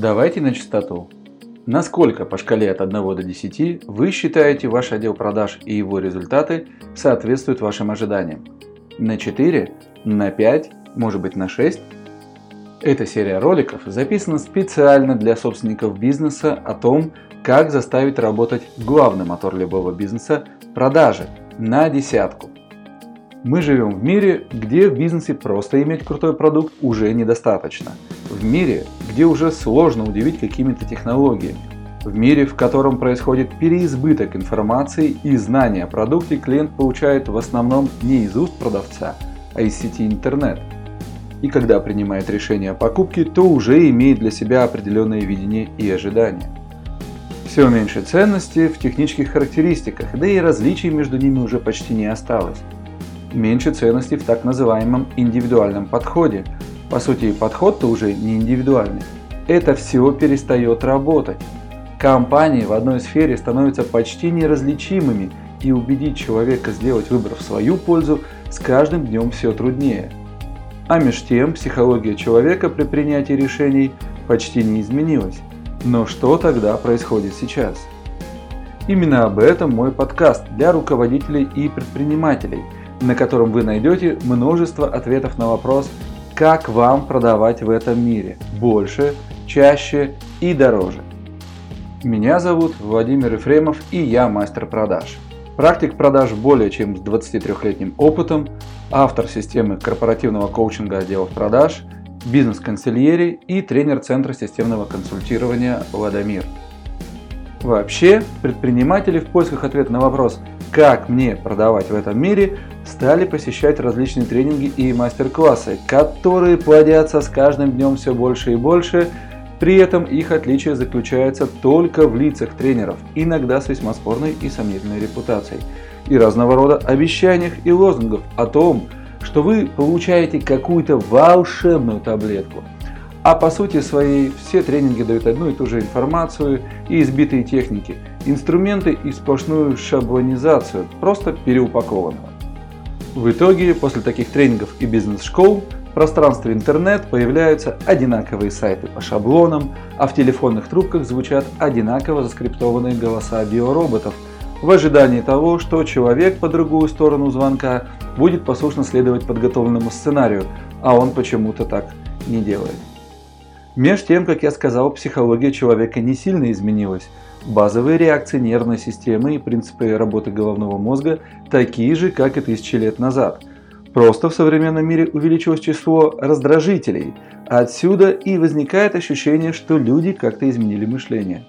Давайте на чистоту. Насколько по шкале от 1 до 10 вы считаете ваш отдел продаж и его результаты соответствуют вашим ожиданиям? На 4? На 5? Может быть на 6? Эта серия роликов записана специально для собственников бизнеса о том, как заставить работать главный мотор любого бизнеса – продажи на десятку. Мы живем в мире, где в бизнесе просто иметь крутой продукт уже недостаточно. В мире, где уже сложно удивить какими-то технологиями. В мире, в котором происходит переизбыток информации и знания о продукте, клиент получает в основном не из уст продавца, а из сети интернет. И когда принимает решение о покупке, то уже имеет для себя определенное видение и ожидания. Все меньше ценности в технических характеристиках, да и различий между ними уже почти не осталось меньше ценности в так называемом индивидуальном подходе. По сути, подход-то уже не индивидуальный. Это все перестает работать. Компании в одной сфере становятся почти неразличимыми, и убедить человека сделать выбор в свою пользу с каждым днем все труднее. А меж тем психология человека при принятии решений почти не изменилась. Но что тогда происходит сейчас? Именно об этом мой подкаст для руководителей и предпринимателей – на котором вы найдете множество ответов на вопрос, как вам продавать в этом мире больше, чаще и дороже. Меня зовут Владимир Ефремов и я мастер продаж. Практик продаж более чем с 23-летним опытом, автор системы корпоративного коучинга отделов продаж, бизнес-консильери и тренер Центра системного консультирования «Ладомир». Вообще, предприниматели в поисках ответа на вопрос «Как мне продавать в этом мире?» стали посещать различные тренинги и мастер-классы, которые плодятся с каждым днем все больше и больше, при этом их отличие заключается только в лицах тренеров, иногда с весьма спорной и сомнительной репутацией, и разного рода обещаниях и лозунгов о том, что вы получаете какую-то волшебную таблетку – а по сути своей все тренинги дают одну и ту же информацию и избитые техники, инструменты и сплошную шаблонизацию, просто переупакованного. В итоге, после таких тренингов и бизнес-школ, в пространстве интернет появляются одинаковые сайты по шаблонам, а в телефонных трубках звучат одинаково заскриптованные голоса биороботов в ожидании того, что человек по другую сторону звонка будет послушно следовать подготовленному сценарию, а он почему-то так не делает. Меж тем, как я сказал, психология человека не сильно изменилась. Базовые реакции нервной системы и принципы работы головного мозга такие же, как и тысячи лет назад. Просто в современном мире увеличилось число раздражителей. Отсюда и возникает ощущение, что люди как-то изменили мышление.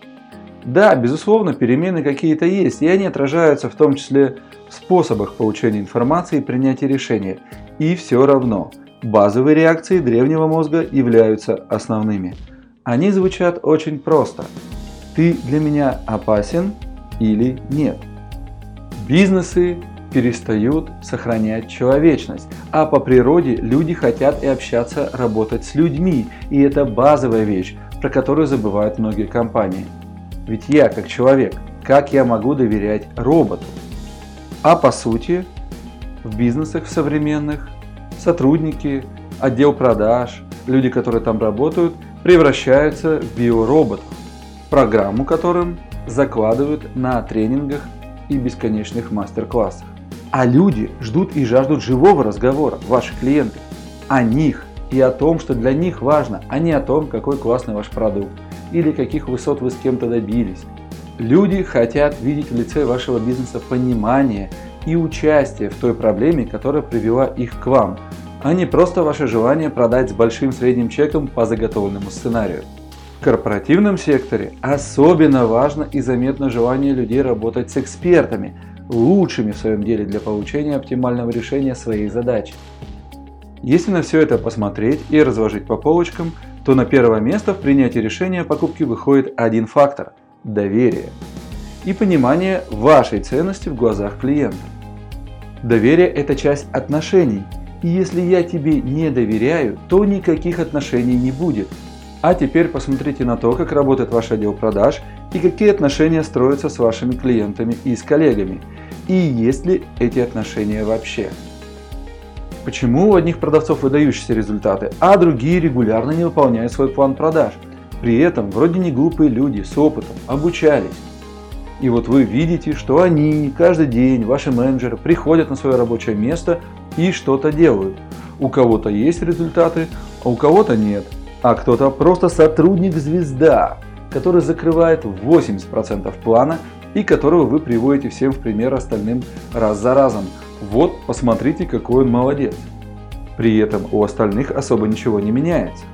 Да, безусловно, перемены какие-то есть, и они отражаются в том числе в способах получения информации и принятия решения. И все равно – Базовые реакции древнего мозга являются основными. Они звучат очень просто. Ты для меня опасен или нет? Бизнесы перестают сохранять человечность, а по природе люди хотят и общаться, работать с людьми, и это базовая вещь, про которую забывают многие компании. Ведь я как человек, как я могу доверять роботу? А по сути, в бизнесах современных сотрудники, отдел продаж, люди, которые там работают, превращаются в биороботов, программу которым закладывают на тренингах и бесконечных мастер-классах. А люди ждут и жаждут живого разговора, ваши клиенты, о них и о том, что для них важно, а не о том, какой классный ваш продукт или каких высот вы с кем-то добились. Люди хотят видеть в лице вашего бизнеса понимание и участие в той проблеме, которая привела их к вам, а не просто ваше желание продать с большим средним чеком по заготовленному сценарию. В корпоративном секторе особенно важно и заметно желание людей работать с экспертами, лучшими в своем деле для получения оптимального решения своей задачи. Если на все это посмотреть и разложить по полочкам, то на первое место в принятии решения о покупке выходит один фактор – доверие и понимание вашей ценности в глазах клиента. Доверие – это часть отношений – и если я тебе не доверяю, то никаких отношений не будет. А теперь посмотрите на то, как работает ваш отдел продаж и какие отношения строятся с вашими клиентами и с коллегами. И есть ли эти отношения вообще. Почему у одних продавцов выдающиеся результаты, а другие регулярно не выполняют свой план продаж? При этом вроде не глупые люди с опытом, обучались. И вот вы видите, что они каждый день, ваши менеджеры, приходят на свое рабочее место и что-то делают. У кого-то есть результаты, а у кого-то нет. А кто-то просто сотрудник-звезда, который закрывает 80% плана и которого вы приводите всем в пример остальным раз за разом. Вот, посмотрите, какой он молодец. При этом у остальных особо ничего не меняется.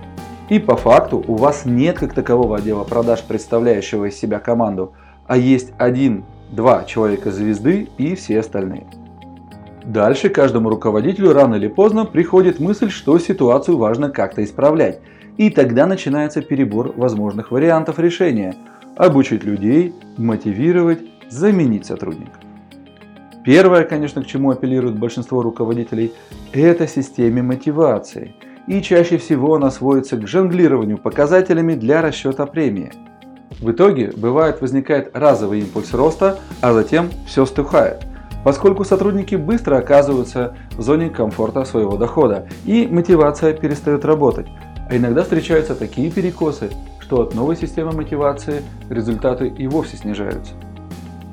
И по факту у вас нет как такового отдела продаж, представляющего из себя команду, а есть один-два человека звезды и все остальные. Дальше каждому руководителю рано или поздно приходит мысль, что ситуацию важно как-то исправлять. И тогда начинается перебор возможных вариантов решения. Обучить людей, мотивировать, заменить сотрудника. Первое, конечно, к чему апеллирует большинство руководителей, это системе мотивации. И чаще всего она сводится к жонглированию показателями для расчета премии. В итоге, бывает, возникает разовый импульс роста, а затем все стухает – поскольку сотрудники быстро оказываются в зоне комфорта своего дохода и мотивация перестает работать. А иногда встречаются такие перекосы, что от новой системы мотивации результаты и вовсе снижаются.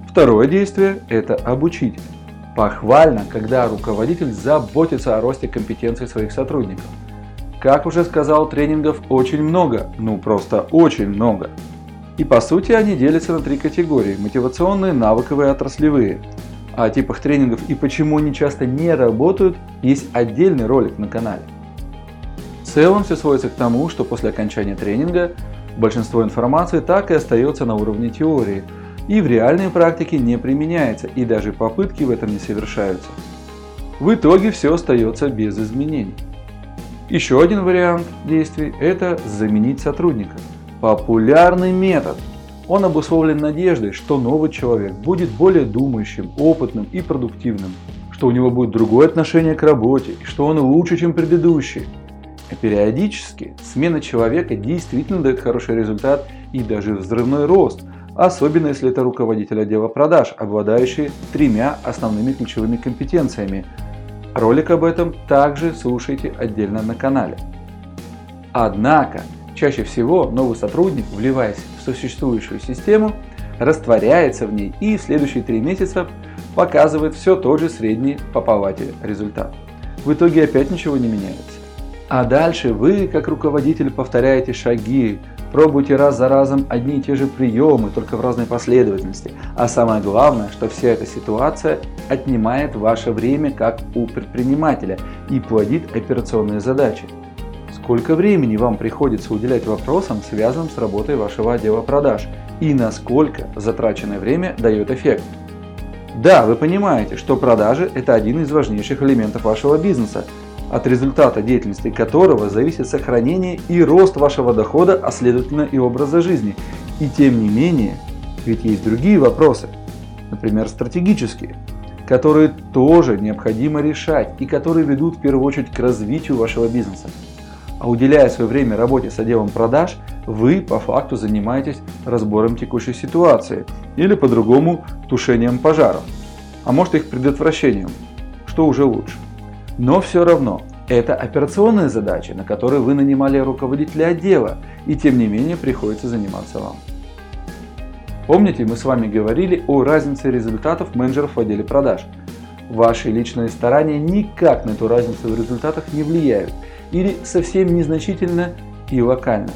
Второе действие – это обучить. Похвально, когда руководитель заботится о росте компетенций своих сотрудников. Как уже сказал, тренингов очень много, ну просто очень много. И по сути они делятся на три категории – мотивационные, навыковые отраслевые – о типах тренингов и почему они часто не работают, есть отдельный ролик на канале. В целом все сводится к тому, что после окончания тренинга большинство информации так и остается на уровне теории и в реальной практике не применяется и даже попытки в этом не совершаются. В итоге все остается без изменений. Еще один вариант действий – это заменить сотрудника. Популярный метод – он обусловлен надеждой, что новый человек будет более думающим, опытным и продуктивным, что у него будет другое отношение к работе и что он лучше, чем предыдущий. А периодически смена человека действительно дает хороший результат и даже взрывной рост, особенно если это руководитель отдела продаж, обладающий тремя основными ключевыми компетенциями. Ролик об этом также слушайте отдельно на канале. Однако, чаще всего новый сотрудник, вливаясь существующую систему, растворяется в ней и в следующие три месяца показывает все тот же средний попователь результат. В итоге опять ничего не меняется. А дальше вы, как руководитель, повторяете шаги, пробуйте раз за разом одни и те же приемы, только в разной последовательности. А самое главное, что вся эта ситуация отнимает ваше время как у предпринимателя и плодит операционные задачи. Сколько времени вам приходится уделять вопросам, связанным с работой вашего отдела продаж, и насколько затраченное время дает эффект. Да, вы понимаете, что продажи – это один из важнейших элементов вашего бизнеса, от результата деятельности которого зависит сохранение и рост вашего дохода, а следовательно и образа жизни. И тем не менее, ведь есть другие вопросы, например, стратегические, которые тоже необходимо решать и которые ведут в первую очередь к развитию вашего бизнеса. А уделяя свое время работе с отделом продаж, вы по факту занимаетесь разбором текущей ситуации или по-другому тушением пожаров, а может их предотвращением, что уже лучше. Но все равно это операционные задачи, на которые вы нанимали руководителя отдела, и тем не менее приходится заниматься вам. Помните, мы с вами говорили о разнице результатов менеджеров в отделе продаж. Ваши личные старания никак на эту разницу в результатах не влияют – или совсем незначительно и локально.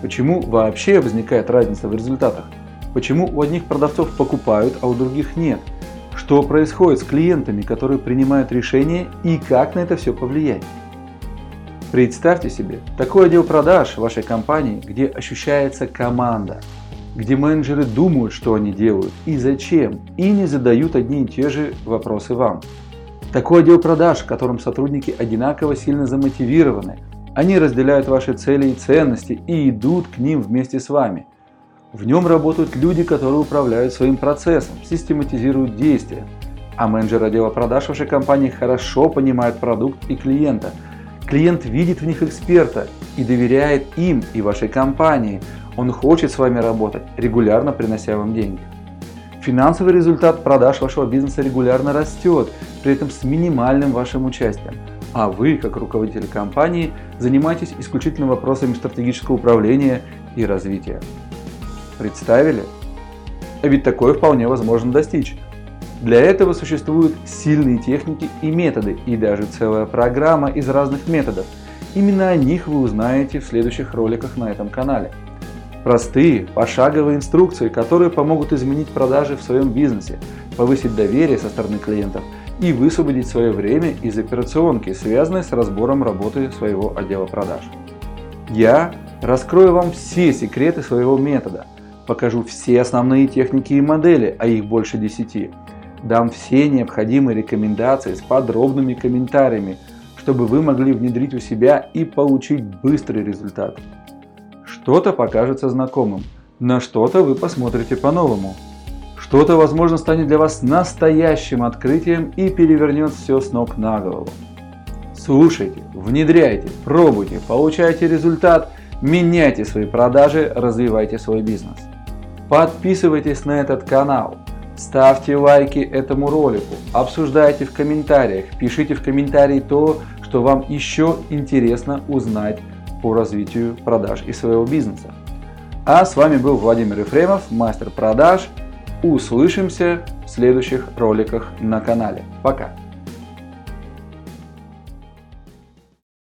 Почему вообще возникает разница в результатах? Почему у одних продавцов покупают, а у других нет? Что происходит с клиентами, которые принимают решения и как на это все повлиять? Представьте себе такой отдел продаж вашей компании, где ощущается команда, где менеджеры думают, что они делают и зачем, и не задают одни и те же вопросы вам. Такой отдел продаж, в котором сотрудники одинаково сильно замотивированы. Они разделяют ваши цели и ценности и идут к ним вместе с вами. В нем работают люди, которые управляют своим процессом, систематизируют действия. А менеджер отдела продаж вашей компании хорошо понимает продукт и клиента. Клиент видит в них эксперта и доверяет им и вашей компании. Он хочет с вами работать, регулярно принося вам деньги. Финансовый результат продаж вашего бизнеса регулярно растет, при этом с минимальным вашим участием. а вы, как руководитель компании, занимаетесь исключительно вопросами стратегического управления и развития. Представили? А ведь такое вполне возможно достичь. Для этого существуют сильные техники и методы, и даже целая программа из разных методов. Именно о них вы узнаете в следующих роликах на этом канале. Простые, пошаговые инструкции, которые помогут изменить продажи в своем бизнесе, повысить доверие со стороны клиентов и высвободить свое время из операционки, связанной с разбором работы своего отдела продаж. Я раскрою вам все секреты своего метода, покажу все основные техники и модели, а их больше 10, дам все необходимые рекомендации с подробными комментариями, чтобы вы могли внедрить у себя и получить быстрый результат. Что-то покажется знакомым, на что-то вы посмотрите по-новому. Что-то, возможно, станет для вас настоящим открытием и перевернет все с ног на голову. Слушайте, внедряйте, пробуйте, получайте результат, меняйте свои продажи, развивайте свой бизнес. Подписывайтесь на этот канал, ставьте лайки этому ролику, обсуждайте в комментариях, пишите в комментарии то, что вам еще интересно узнать по развитию продаж и своего бизнеса. А с вами был Владимир Ефремов, мастер продаж. Услышимся в следующих роликах на канале. Пока!